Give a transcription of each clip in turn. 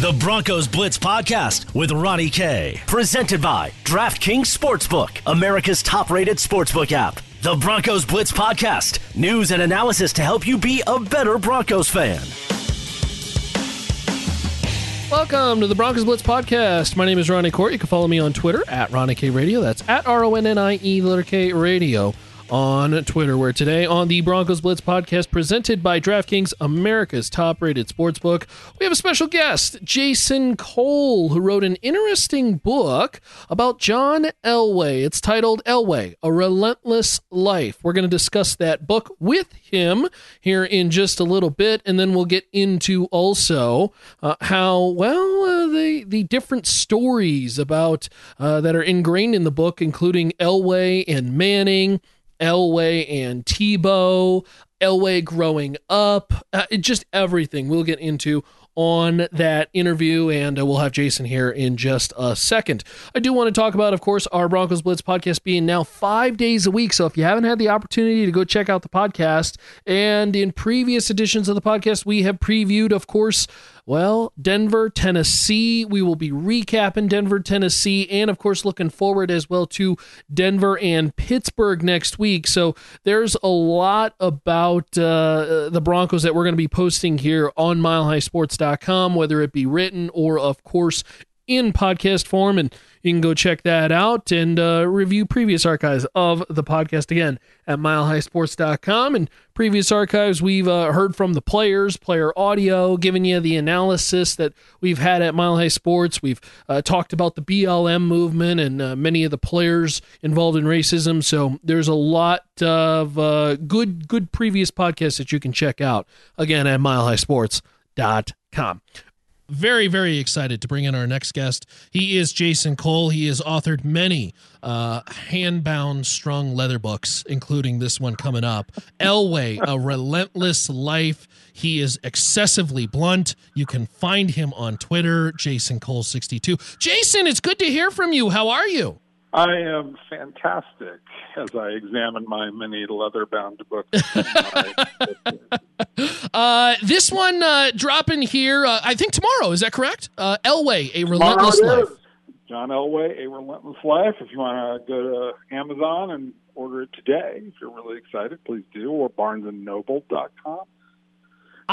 The Broncos Blitz Podcast with Ronnie K. Presented by DraftKings Sportsbook, America's top rated sportsbook app. The Broncos Blitz Podcast, news and analysis to help you be a better Broncos fan. Welcome to the Broncos Blitz Podcast. My name is Ronnie Court. You can follow me on Twitter at Ronnie K Radio. That's at R O N N I E letter K Radio on Twitter, where today on the Broncos Blitz podcast presented by DraftKings, America's top rated sportsbook, we have a special guest, Jason Cole, who wrote an interesting book about John Elway. It's titled Elway, A Relentless Life. We're going to discuss that book with him here in just a little bit, and then we'll get into also uh, how, well, uh, the, the different stories about uh, that are ingrained in the book, including Elway and Manning Elway and Tebow, Elway growing up, uh, just everything we'll get into on that interview, and uh, we'll have Jason here in just a second. I do want to talk about, of course, our Broncos Blitz podcast being now five days a week. So if you haven't had the opportunity to go check out the podcast, and in previous editions of the podcast, we have previewed, of course, well, Denver, Tennessee. We will be recapping Denver, Tennessee, and of course, looking forward as well to Denver and Pittsburgh next week. So there's a lot about uh, the Broncos that we're going to be posting here on milehighsports.com, whether it be written or, of course, in podcast form. And you can go check that out and uh, review previous archives of the podcast again at milehighsports.com. And previous archives, we've uh, heard from the players, player audio, giving you the analysis that we've had at Mile High Sports. We've uh, talked about the BLM movement and uh, many of the players involved in racism. So there's a lot of uh, good, good previous podcasts that you can check out again at milehighsports.com very, very excited to bring in our next guest. He is Jason Cole. He has authored many uh, handbound strung leather books, including this one coming up Elway, A Relentless Life. He is excessively blunt. You can find him on Twitter, Jason Cole62. Jason, it's good to hear from you. How are you? I am fantastic as I examine my many leather bound books. uh, this one uh, dropping here, uh, I think tomorrow. Is that correct? Uh, Elway, A Relentless Life. John Elway, A Relentless Life. If you want to go to Amazon and order it today, if you're really excited, please do, or barnesandnoble.com.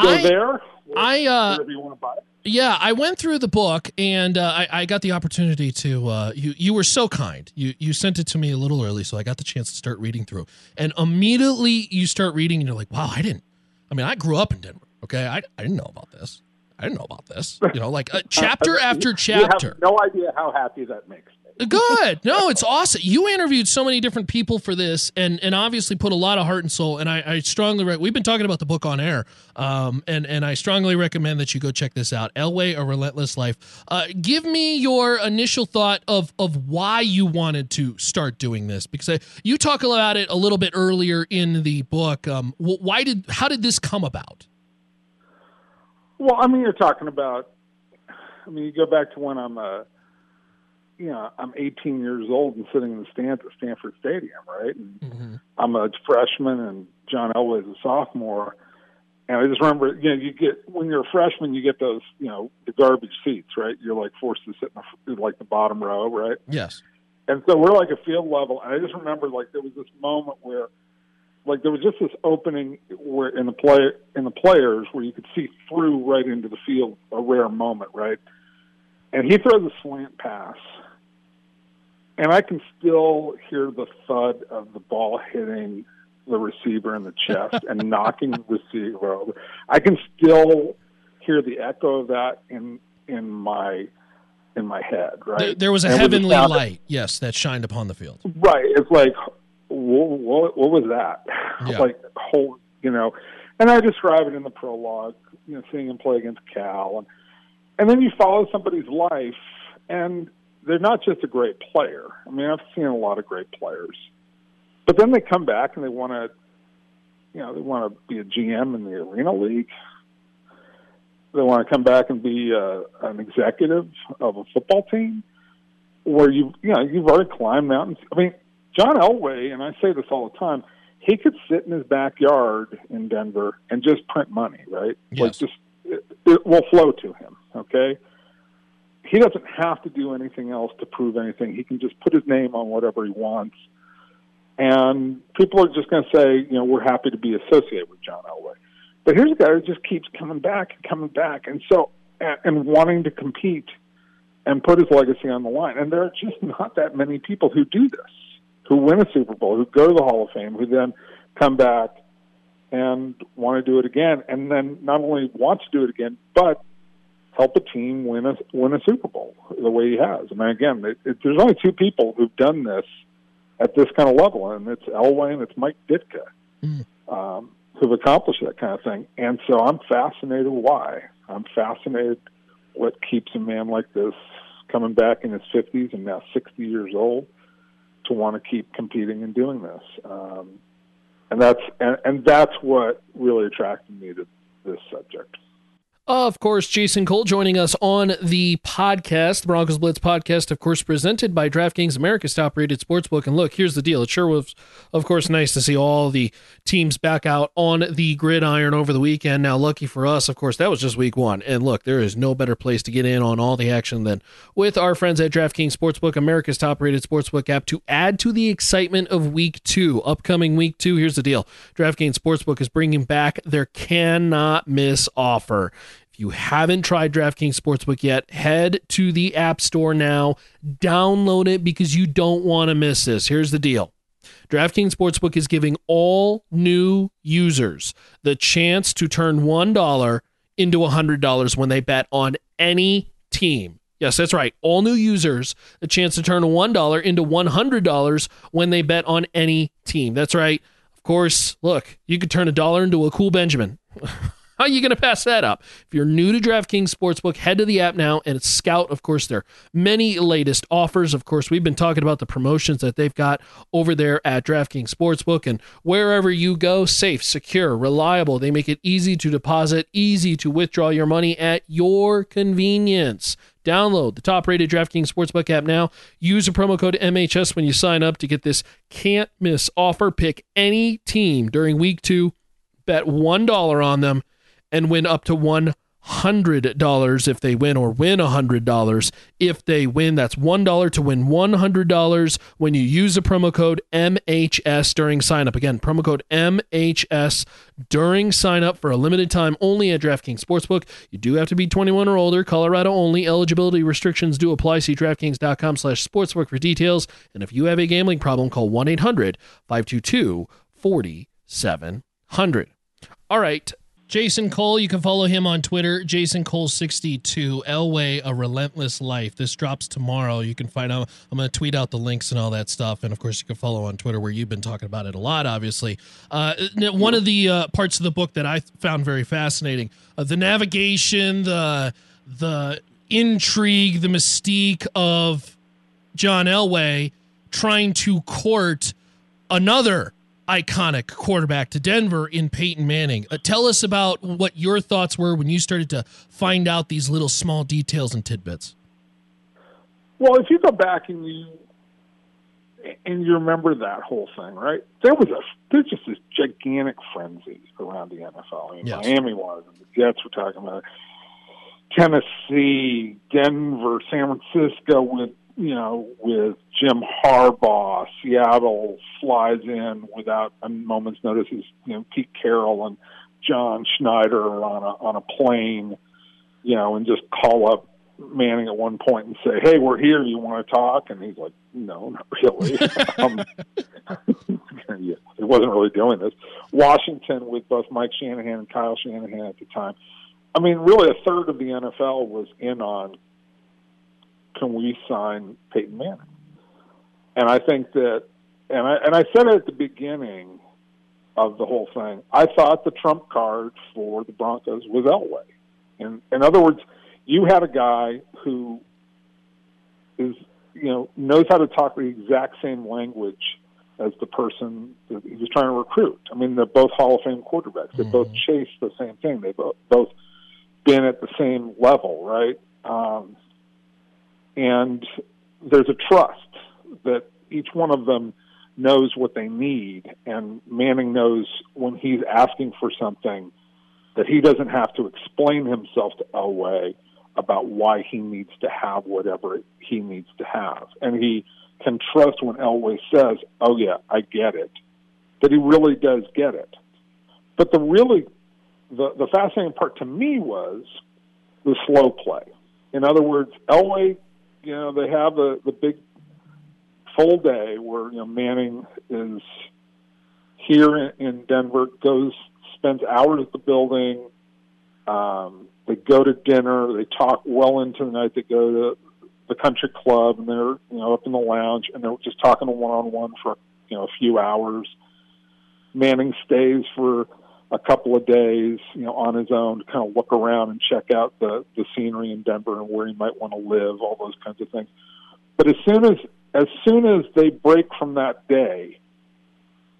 Go I, there. I, uh, wherever you want to buy it. Yeah, I went through the book and uh, I, I, got the opportunity to. Uh, you you were so kind. You you sent it to me a little early, so I got the chance to start reading through. And immediately you start reading, and you're like, "Wow, I didn't. I mean, I grew up in Denver. Okay, I, I didn't know about this. I didn't know about this. You know, like uh, chapter after chapter. no idea how happy that makes Good. No, it's awesome. You interviewed so many different people for this, and and obviously put a lot of heart and soul. And I, I strongly re- we've been talking about the book on air, um, and and I strongly recommend that you go check this out. Elway: A Relentless Life. Uh, give me your initial thought of of why you wanted to start doing this, because I, you talk about it a little bit earlier in the book. Um, why did how did this come about? Well, I mean, you're talking about. I mean, you go back to when I'm a you know, I'm 18 years old and sitting in the stands at Stanford Stadium, right? And mm-hmm. I'm a freshman, and John Elway is a sophomore. And I just remember, you know, you get when you're a freshman, you get those, you know, the garbage seats, right? You're like forced to sit in the, like the bottom row, right? Yes. And so we're like a field level, and I just remember like there was this moment where, like there was just this opening where in the play in the players where you could see through right into the field, a rare moment, right? And he throws a slant pass, and I can still hear the thud of the ball hitting the receiver in the chest and knocking the receiver over. I can still hear the echo of that in in my in my head. Right. There, there was a and heavenly was light, yes, that shined upon the field. Right. It's like, what, what, what was that? Yeah. like, whole, you know. And I describe it in the prologue. You know, seeing him play against Cal, and and then you follow somebody's life, and they're not just a great player. I mean, I've seen a lot of great players, but then they come back and they want to, you know, they want to be a GM in the Arena League. They want to come back and be uh, an executive of a football team, where you, you know, you've already climbed mountains. I mean, John Elway, and I say this all the time, he could sit in his backyard in Denver and just print money, right? Yes. Like just it, it will flow to him. Okay he doesn't have to do anything else to prove anything. He can just put his name on whatever he wants. And people are just going to say, you know, we're happy to be associated with John Elway. But here's a guy who just keeps coming back and coming back, and so and, and wanting to compete and put his legacy on the line. And there are just not that many people who do this, who win a Super Bowl, who go to the Hall of Fame, who then come back and want to do it again, and then not only want to do it again, but help a team win a win a Super Bowl the way he has. I mean, again, it, it, there's only two people who've done this at this kind of level, and it's Elway and it's Mike Ditka, mm. um, who've accomplished that kind of thing. And so I'm fascinated why. I'm fascinated what keeps a man like this coming back in his 50s and now 60 years old to want to keep competing and doing this. Um, and that's and, and that's what really attracted me to this subject. Of course, Jason Cole joining us on the podcast, the Broncos Blitz podcast, of course, presented by DraftKings, America's top rated sportsbook. And look, here's the deal. It sure was, of course, nice to see all the teams back out on the gridiron over the weekend. Now, lucky for us, of course, that was just week one. And look, there is no better place to get in on all the action than with our friends at DraftKings Sportsbook, America's top rated sportsbook app, to add to the excitement of week two. Upcoming week two, here's the deal DraftKings Sportsbook is bringing back their cannot miss offer. If you haven't tried DraftKings Sportsbook yet, head to the App Store now, download it because you don't want to miss this. Here's the deal. DraftKings Sportsbook is giving all new users the chance to turn $1 into $100 when they bet on any team. Yes, that's right. All new users the chance to turn $1 into $100 when they bet on any team. That's right. Of course, look, you could turn a dollar into a cool Benjamin. How are you going to pass that up? If you're new to DraftKings Sportsbook, head to the app now and scout, of course, their many latest offers. Of course, we've been talking about the promotions that they've got over there at DraftKings Sportsbook. And wherever you go, safe, secure, reliable. They make it easy to deposit, easy to withdraw your money at your convenience. Download the top rated DraftKings Sportsbook app now. Use a promo code MHS when you sign up to get this can't miss offer. Pick any team during week two, bet $1 on them and win up to one hundred dollars if they win, or win a hundred dollars if they win. That's one dollar to win one hundred dollars when you use the promo code MHS during sign up. Again, promo code MHS during sign up for a limited time only at DraftKings Sportsbook. You do have to be 21 or older, Colorado only. Eligibility restrictions do apply. See DraftKings.com slash sportsbook for details. And if you have a gambling problem, call 1 800 522 4700. All right. Jason Cole, you can follow him on Twitter, Jason Cole62, Elway, A Relentless Life. This drops tomorrow. You can find out, I'm going to tweet out the links and all that stuff. And of course, you can follow on Twitter where you've been talking about it a lot, obviously. Uh, one of the uh, parts of the book that I found very fascinating uh, the navigation, the, the intrigue, the mystique of John Elway trying to court another iconic quarterback to Denver in Peyton Manning. Uh, tell us about what your thoughts were when you started to find out these little small details and tidbits. Well, if you go back and you and you remember that whole thing, right? There was a there's just this gigantic frenzy around the NFL. I mean, yes. Miami was, and the Jets were talking about it. Tennessee, Denver, San Francisco with you know, with Jim Harbaugh, Seattle flies in without a moment's notice. Is you know Pete Carroll and John Schneider on a on a plane, you know, and just call up Manning at one point and say, "Hey, we're here. You want to talk?" And he's like, "No, not really." um, yeah, he wasn't really doing this. Washington with both Mike Shanahan and Kyle Shanahan at the time. I mean, really, a third of the NFL was in on can we sign Peyton Manning? And I think that, and I and I said it at the beginning of the whole thing. I thought the trump card for the Broncos was Elway. In in other words, you had a guy who is you know knows how to talk the exact same language as the person that he was trying to recruit. I mean, they're both Hall of Fame quarterbacks. They mm-hmm. both chase the same thing. They both both been at the same level, right? Um, and there's a trust that each one of them knows what they need, and Manning knows when he's asking for something that he doesn't have to explain himself to Elway about why he needs to have whatever he needs to have. And he can trust when Elway says, Oh, yeah, I get it, that he really does get it. But the really, the, the fascinating part to me was the slow play. In other words, Elway, you know, they have the, the big full day where, you know, Manning is here in, Denver, goes, spends hours at the building, um, they go to dinner. They talk well into the night. They go to the country club and they're you know up in the lounge and they're just talking one on one for you know a few hours. Manning stays for a couple of days, you know, on his own to kind of look around and check out the the scenery in Denver and where he might want to live, all those kinds of things. But as soon as as soon as they break from that day,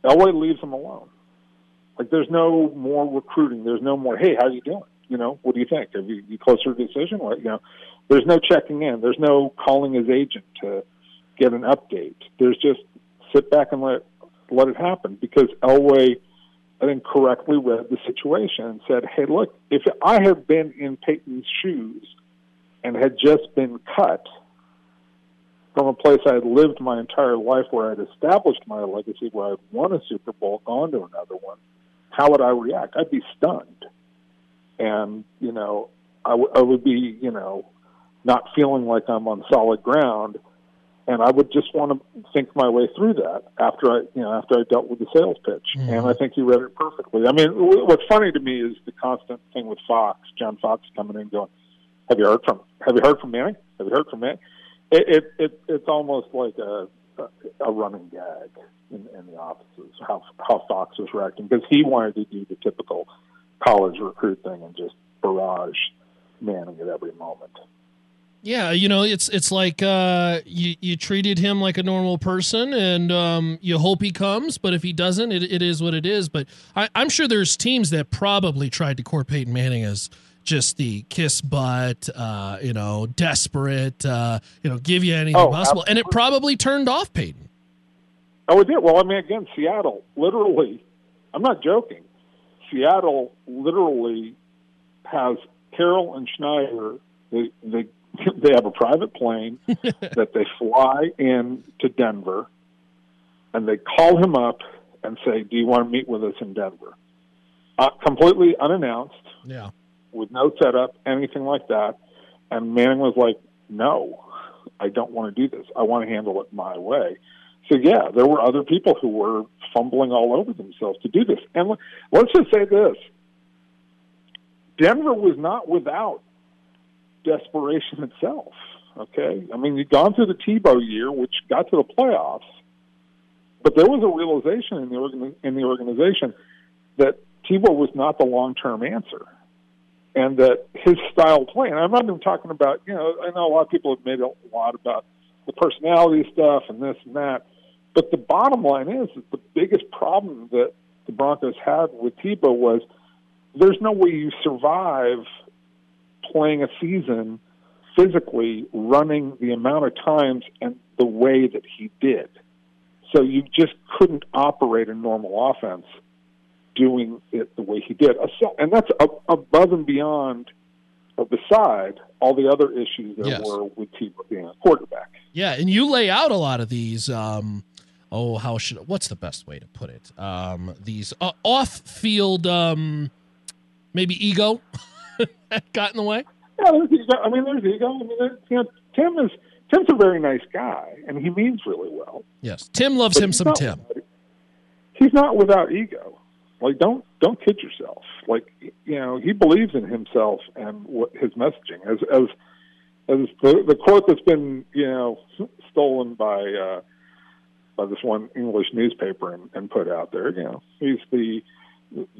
Elway leaves them alone. Like there's no more recruiting. There's no more, hey, how you doing? you know, what do you think? Are you, you closer to a decision? What, you know, there's no checking in. There's no calling his agent to get an update. There's just sit back and let let it happen because Elway, I think, correctly read the situation and said, "Hey, look, if I had been in Peyton's shoes and had just been cut." From a place I had lived my entire life, where I'd established my legacy, where I'd won a Super Bowl, gone to another one, how would I react? I'd be stunned and you know I, w- I would be you know not feeling like I'm on solid ground, and I would just want to think my way through that after I you know after I dealt with the sales pitch, mm-hmm. and I think he read it perfectly. I mean, what's funny to me is the constant thing with Fox, John Fox coming in going, "Have you heard from Have you heard from Manning? Have you heard from Manning?" It, it, it it's almost like a a running gag in, in the offices how how Fox was reacting because he wanted to do the typical college recruit thing and just barrage Manning at every moment. Yeah, you know, it's it's like uh, you you treated him like a normal person, and um, you hope he comes. But if he doesn't, it, it is what it is. But I, am sure there's teams that probably tried to court Peyton Manning as just the kiss butt, uh, you know, desperate, uh, you know, give you anything oh, possible, absolutely. and it probably turned off Peyton. Oh, it did. Well, I mean, again, Seattle, literally, I'm not joking. Seattle literally has Carroll and Schneider. They they they have a private plane that they fly in to Denver, and they call him up and say, "Do you want to meet with us in Denver?" Uh, completely unannounced, yeah, with no setup, anything like that. And Manning was like, "No, I don't want to do this. I want to handle it my way." So yeah, there were other people who were fumbling all over themselves to do this. And let's just say this: Denver was not without desperation itself. Okay, I mean, you'd gone through the Tebow year, which got to the playoffs, but there was a realization in the organ- in the organization that Tebow was not the long term answer, and that his style of play. And I'm not even talking about you know I know a lot of people have made a lot about the personality stuff and this and that. But the bottom line is that the biggest problem that the Broncos had with Tebow was there's no way you survive playing a season physically running the amount of times and the way that he did. So you just couldn't operate a normal offense doing it the way he did. And that's above and beyond beside all the other issues there yes. were with Tebow being a quarterback. Yeah, and you lay out a lot of these um, oh how should what's the best way to put it um these uh, off field um maybe ego got in the way? Yeah there's ego. i mean there's ego i mean you know tim is tim's a very nice guy and he means really well. Yes. Tim loves him some tim. he's not without ego. Like don't don't kid yourself. Like you know he believes in himself and what his messaging. As as as the the quote that's been you know stolen by uh by this one English newspaper and, and put out there. You know, he's the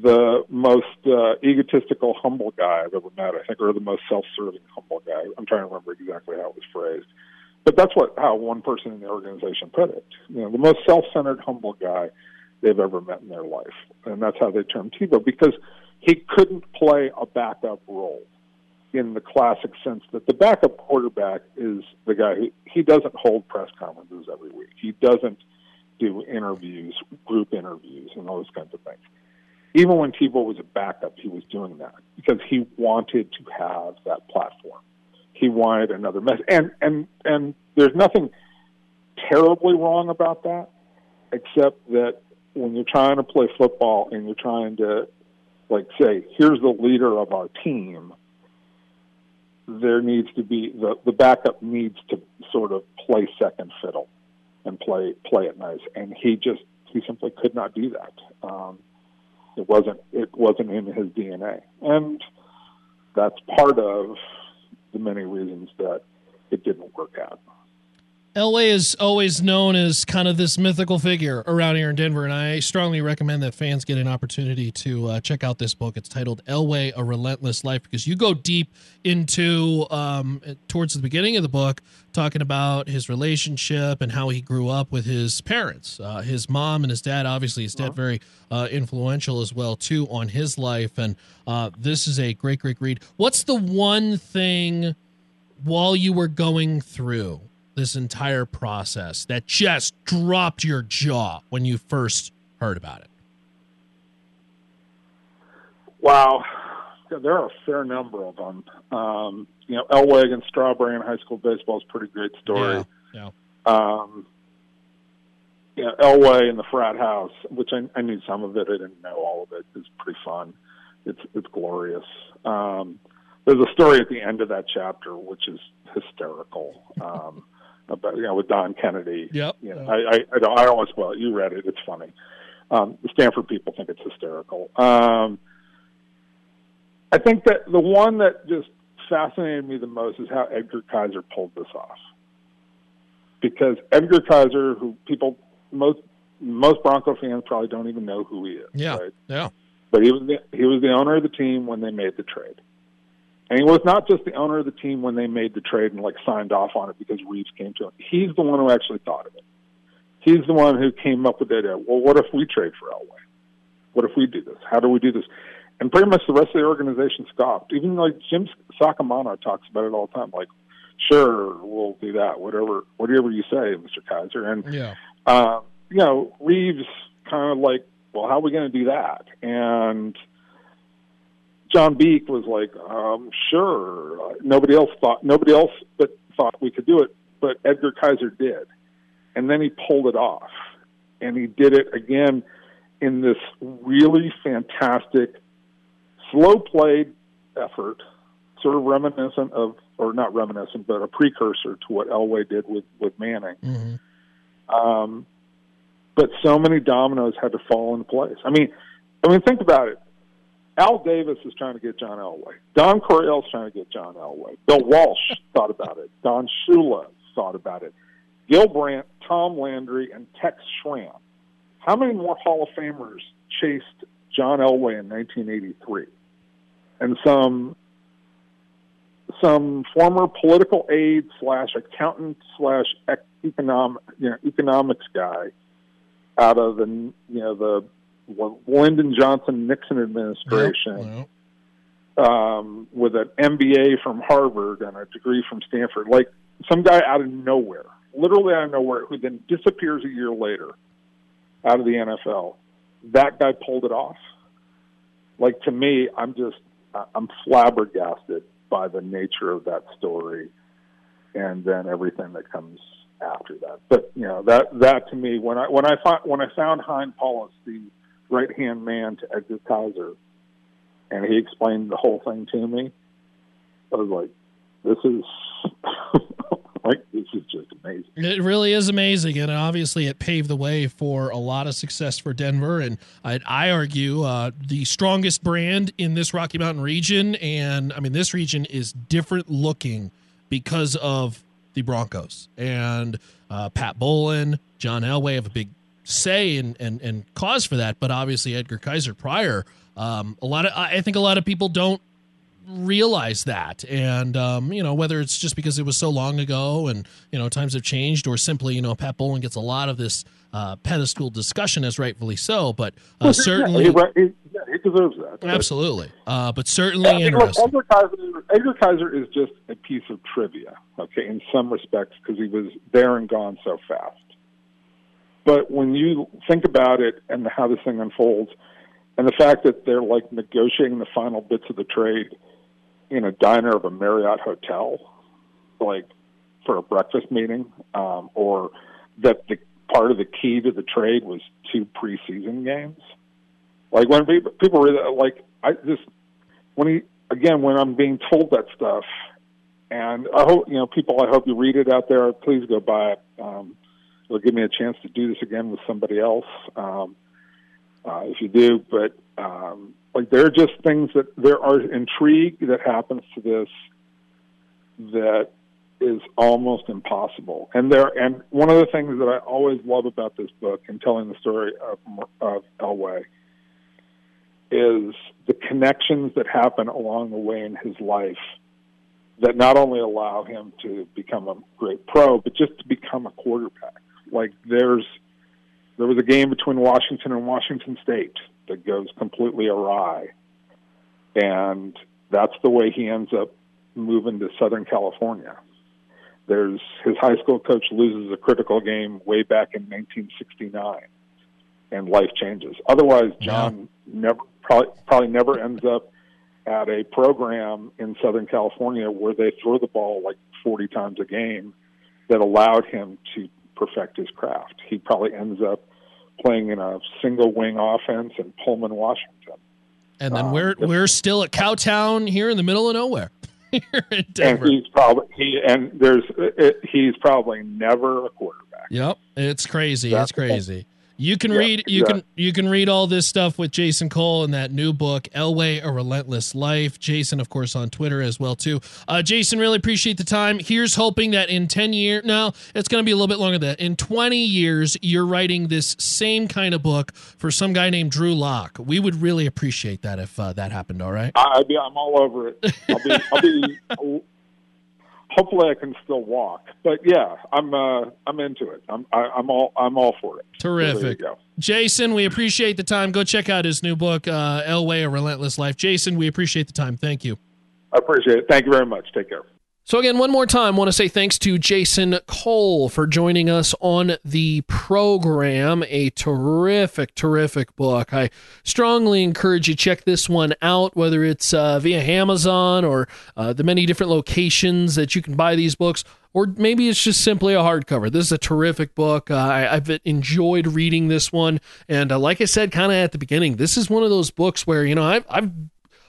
the most uh, egotistical, humble guy I've ever met. I think, or the most self-serving, humble guy. I'm trying to remember exactly how it was phrased, but that's what how one person in the organization put it. You know, the most self-centered, humble guy they've ever met in their life, and that's how they termed Tebow because he couldn't play a backup role in the classic sense that the backup quarterback is the guy who he doesn't hold press conferences every week. He doesn't do interviews, group interviews, and those kinds of things. Even when Tebow was a backup, he was doing that because he wanted to have that platform. he wanted another mess. And and and there's nothing terribly wrong about that, except that when you're trying to play football and you're trying to like say, here's the leader of our team, there needs to be the the backup needs to sort of play second fiddle and play play it nice. And he just he simply could not do that. Um, it wasn't it wasn't in his DNA, and that's part of the many reasons that it didn't work out. Elway is always known as kind of this mythical figure around here in Denver, and I strongly recommend that fans get an opportunity to uh, check out this book. It's titled Elway: A Relentless Life because you go deep into um, towards the beginning of the book, talking about his relationship and how he grew up with his parents, uh, his mom and his dad. Obviously, his dad uh-huh. very uh, influential as well too on his life, and uh, this is a great, great read. What's the one thing while you were going through? This entire process that just dropped your jaw when you first heard about it? Wow, there are a fair number of them. Um, you know, Elway and Strawberry in high school baseball is a pretty great story. Yeah. yeah. Um, you know, Elway in the frat house, which I, I knew some of it, I didn't know all of it. It's pretty fun. It's it's glorious. Um, there's a story at the end of that chapter which is hysterical. Um, about you know with Don Kennedy. Yep. You know, I, I I don't I don't want to spoil it. You read it. It's funny. Um, the Stanford people think it's hysterical. Um, I think that the one that just fascinated me the most is how Edgar Kaiser pulled this off. Because Edgar Kaiser, who people most most Bronco fans probably don't even know who he is. Yeah. Right? Yeah. But he was the, he was the owner of the team when they made the trade. And he was not just the owner of the team when they made the trade and like signed off on it because Reeves came to him. He's the one who actually thought of it. He's the one who came up with the idea. Well, what if we trade for Elway? What if we do this? How do we do this? And pretty much the rest of the organization scoffed. Even like Jim Saccomano talks about it all the time. Like, sure, we'll do that. Whatever, whatever you say, Mr. Kaiser. And yeah, uh, you know, Reeves kind of like, well, how are we going to do that? And John Beake was like, um, sure. Nobody else thought. Nobody else but thought we could do it, but Edgar Kaiser did, and then he pulled it off, and he did it again in this really fantastic, slow played effort, sort of reminiscent of, or not reminiscent, but a precursor to what Elway did with with Manning. Mm-hmm. Um, but so many dominoes had to fall into place. I mean, I mean, think about it. Al Davis is trying to get John Elway. Don Coryell's trying to get John Elway. Bill Walsh thought about it. Don Shula thought about it. Gil Brandt, Tom Landry, and Tex Schramm. How many more Hall of Famers chased John Elway in 1983? And some some former political aide slash accountant slash economic you know economics guy out of the you know the Lyndon Johnson Nixon administration um, with an MBA from Harvard and a degree from Stanford. Like some guy out of nowhere, literally out of nowhere, who then disappears a year later out of the NFL. That guy pulled it off. Like to me, I'm just I'm flabbergasted by the nature of that story, and then everything that comes after that. But you know that that to me, when I when I found when I found Hein Paulus, the right hand man to Edgar Kaiser, and he explained the whole thing to me. I was like, "This is like this is just amazing." It really is amazing, and obviously it paved the way for a lot of success for Denver. And I'd, I argue uh, the strongest brand in this Rocky Mountain region, and I mean this region is different looking because of the Broncos and uh, Pat Bowlen, John Elway have a big say and, and, and cause for that. But obviously, Edgar Kaiser prior, um, a lot of I think a lot of people don't realize that. And um, you know whether it's just because it was so long ago and you know times have changed or simply you know pat bowlen gets a lot of this uh, pedestal discussion as rightfully so but uh, certainly yeah, he, he, yeah, he, deserves that absolutely. Uh, but certainly yeah, interesting. Edgar Kaiser, Edgar Kaiser is just a piece of trivia okay in some respects because he was there and gone so fast but when you think about it and how this thing unfolds, and the fact that they're like negotiating the final bits of the trade in a diner of a Marriott hotel, like for a breakfast meeting, um, or that the part of the key to the trade was two preseason games. Like when people, really like I just when he again when I'm being told that stuff, and I hope you know people. I hope you read it out there. Please go buy it. Um, it'll give me a chance to do this again with somebody else um, uh, if you do. But um, like there are just things that there are intrigue that happens to this that is almost impossible. And there, and one of the things that I always love about this book and telling the story of, of Elway is the connections that happen along the way in his life that not only allow him to become a great pro, but just to become a quarterback. Like there's, there was a game between Washington and Washington State that goes completely awry, and that's the way he ends up moving to Southern California. There's his high school coach loses a critical game way back in 1969, and life changes. Otherwise, John yeah. never probably probably never ends up at a program in Southern California where they throw the ball like 40 times a game that allowed him to perfect his craft. He probably ends up playing in a single wing offense in Pullman, Washington. And then um, we're we're still at Cowtown here in the middle of nowhere. here in And he's probably he and there's it, he's probably never a quarterback. Yep, it's crazy. That's it's crazy. You can yeah, read you can you can read all this stuff with Jason Cole in that new book, Elway: A Relentless Life. Jason, of course, on Twitter as well too. Uh, Jason, really appreciate the time. Here's hoping that in ten years, no, it's going to be a little bit longer than that. In twenty years, you're writing this same kind of book for some guy named Drew Lock. We would really appreciate that if uh, that happened. All right, I, I'd be, I'm all over it. I'll be, I'll be hopefully I can still walk. But yeah, I'm uh, I'm into it. I'm I, am i am all I'm all for it. Terrific. So Jason, we appreciate the time. Go check out his new book, uh, Elway: A Relentless Life. Jason, we appreciate the time. Thank you. I appreciate it. Thank you very much. Take care. So, again, one more time, want to say thanks to Jason Cole for joining us on the program. A terrific, terrific book. I strongly encourage you check this one out, whether it's uh, via Amazon or uh, the many different locations that you can buy these books, or maybe it's just simply a hardcover. This is a terrific book. Uh, I, have enjoyed reading this one. And uh, like I said, kind of at the beginning, this is one of those books where, you know, I've, I've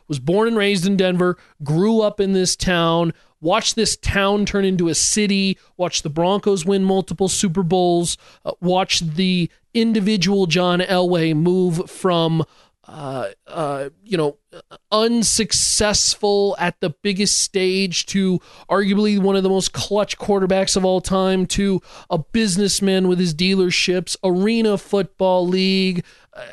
was born and raised in Denver, grew up in this town, watch this town turn into a city, watch the Broncos win multiple Super Bowls, uh, watch the individual John Elway move from uh, uh, you know, unsuccessful at the biggest stage to arguably one of the most clutch quarterbacks of all time to a businessman with his dealerships, arena football league,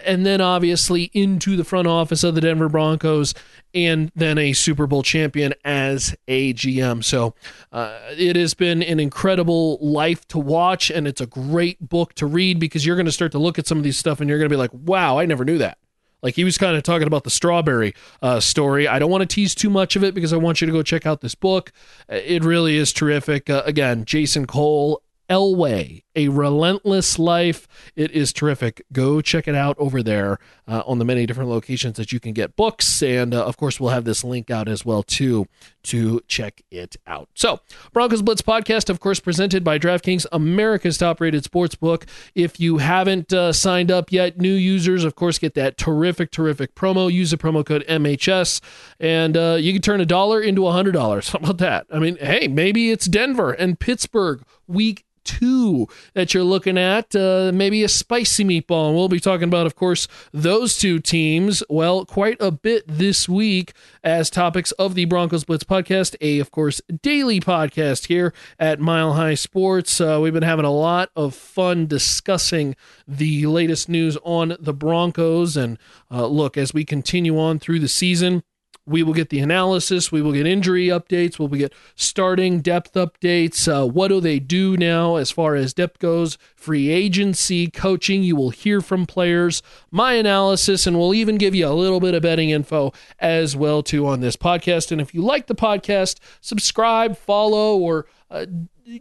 and then obviously into the front office of the Denver Broncos and then a Super Bowl champion as a GM. So uh, it has been an incredible life to watch, and it's a great book to read because you're going to start to look at some of these stuff and you're going to be like, wow, I never knew that. Like he was kind of talking about the strawberry uh, story. I don't want to tease too much of it because I want you to go check out this book. It really is terrific. Uh, again, Jason Cole, Elway, A Relentless Life. It is terrific. Go check it out over there uh, on the many different locations that you can get books. And uh, of course, we'll have this link out as well too to check it out. So, Broncos Blitz podcast, of course, presented by DraftKings, America's top-rated sports book. If you haven't uh, signed up yet, new users, of course, get that terrific, terrific promo. Use the promo code MHS, and uh, you can turn a dollar into a hundred dollars. How about that? I mean, hey, maybe it's Denver and Pittsburgh week two that you're looking at. Uh, maybe a spicy meatball. And we'll be talking about, of course, those two teams, well, quite a bit this week as topics of the Broncos Blitz podcast, a, of course, daily podcast here at Mile High Sports. Uh, we've been having a lot of fun discussing the latest news on the Broncos. And uh, look, as we continue on through the season, we will get the analysis. We will get injury updates. We'll get starting depth updates. Uh, what do they do now as far as depth goes? Free agency, coaching. You will hear from players. My analysis, and we'll even give you a little bit of betting info as well too on this podcast. And if you like the podcast, subscribe, follow, or uh,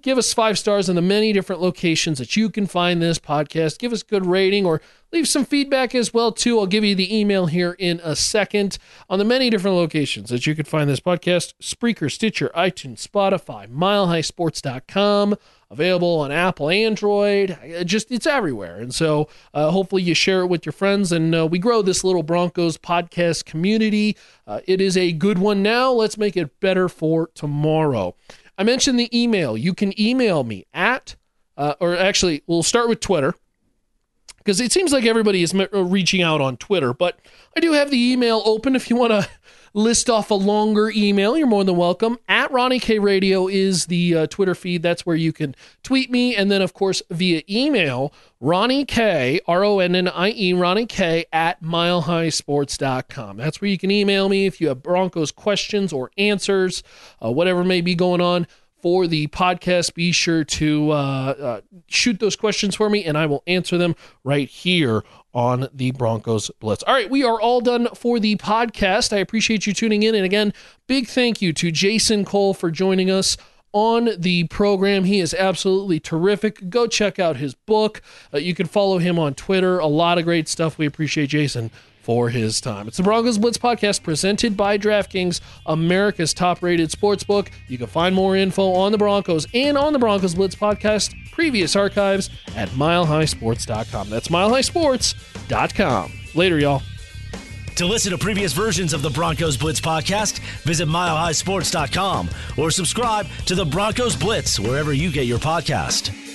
give us five stars on the many different locations that you can find this podcast. Give us good rating or leave some feedback as well too. I'll give you the email here in a second on the many different locations that you can find this podcast: Spreaker, Stitcher, iTunes, Spotify, MileHighSports.com. Available on Apple, Android, just it's everywhere. And so uh, hopefully you share it with your friends and uh, we grow this little Broncos podcast community. Uh, it is a good one now. Let's make it better for tomorrow. I mentioned the email. You can email me at, uh, or actually, we'll start with Twitter because it seems like everybody is reaching out on Twitter, but I do have the email open if you want to list off a longer email, you're more than welcome. At Ronnie K Radio is the uh, Twitter feed. That's where you can tweet me. And then, of course, via email, Ronnie K, R O N N I E, Ronnie K at milehighsports.com. That's where you can email me if you have Broncos questions or answers, uh, whatever may be going on for the podcast. Be sure to uh, uh, shoot those questions for me, and I will answer them right here on the Broncos Blitz. All right, we are all done for the podcast. I appreciate you tuning in. And again, big thank you to Jason Cole for joining us on the program. He is absolutely terrific. Go check out his book. Uh, you can follow him on Twitter. A lot of great stuff. We appreciate Jason for his time. It's the Broncos Blitz podcast presented by DraftKings, America's top rated sports book. You can find more info on the Broncos and on the Broncos Blitz podcast previous archives at milehighsports.com. That's milehighsports.com. Later, y'all. To listen to previous versions of the Broncos Blitz podcast, visit milehighsports.com or subscribe to the Broncos Blitz wherever you get your podcast.